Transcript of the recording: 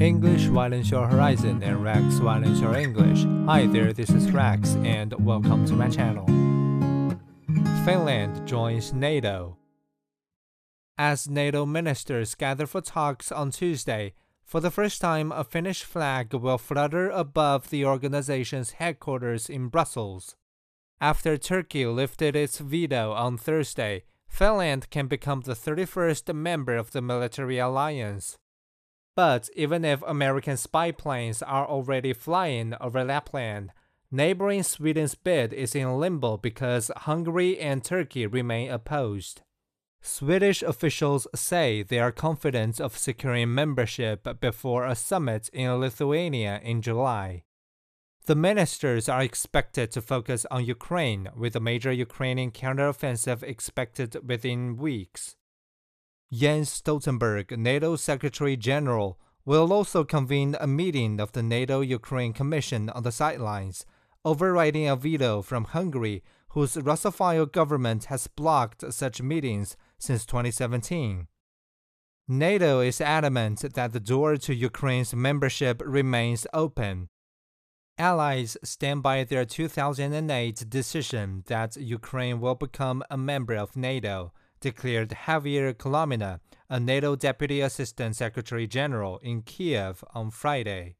English widens your horizon and Rex widens your English. Hi there, this is Rex and welcome to my channel. Finland joins NATO. As NATO ministers gather for talks on Tuesday, for the first time a Finnish flag will flutter above the organization's headquarters in Brussels. After Turkey lifted its veto on Thursday, Finland can become the 31st member of the military alliance. But even if American spy planes are already flying over Lapland, neighboring Sweden's bid is in limbo because Hungary and Turkey remain opposed. Swedish officials say they are confident of securing membership before a summit in Lithuania in July. The ministers are expected to focus on Ukraine, with a major Ukrainian counteroffensive expected within weeks. Jens Stoltenberg, NATO Secretary General, will also convene a meeting of the NATO Ukraine Commission on the sidelines, overriding a veto from Hungary, whose Russophile government has blocked such meetings since 2017. NATO is adamant that the door to Ukraine's membership remains open, Allies stand by their 2008 decision that Ukraine will become a member of NATO, declared Javier Colomina, a NATO Deputy Assistant Secretary General in Kiev on Friday.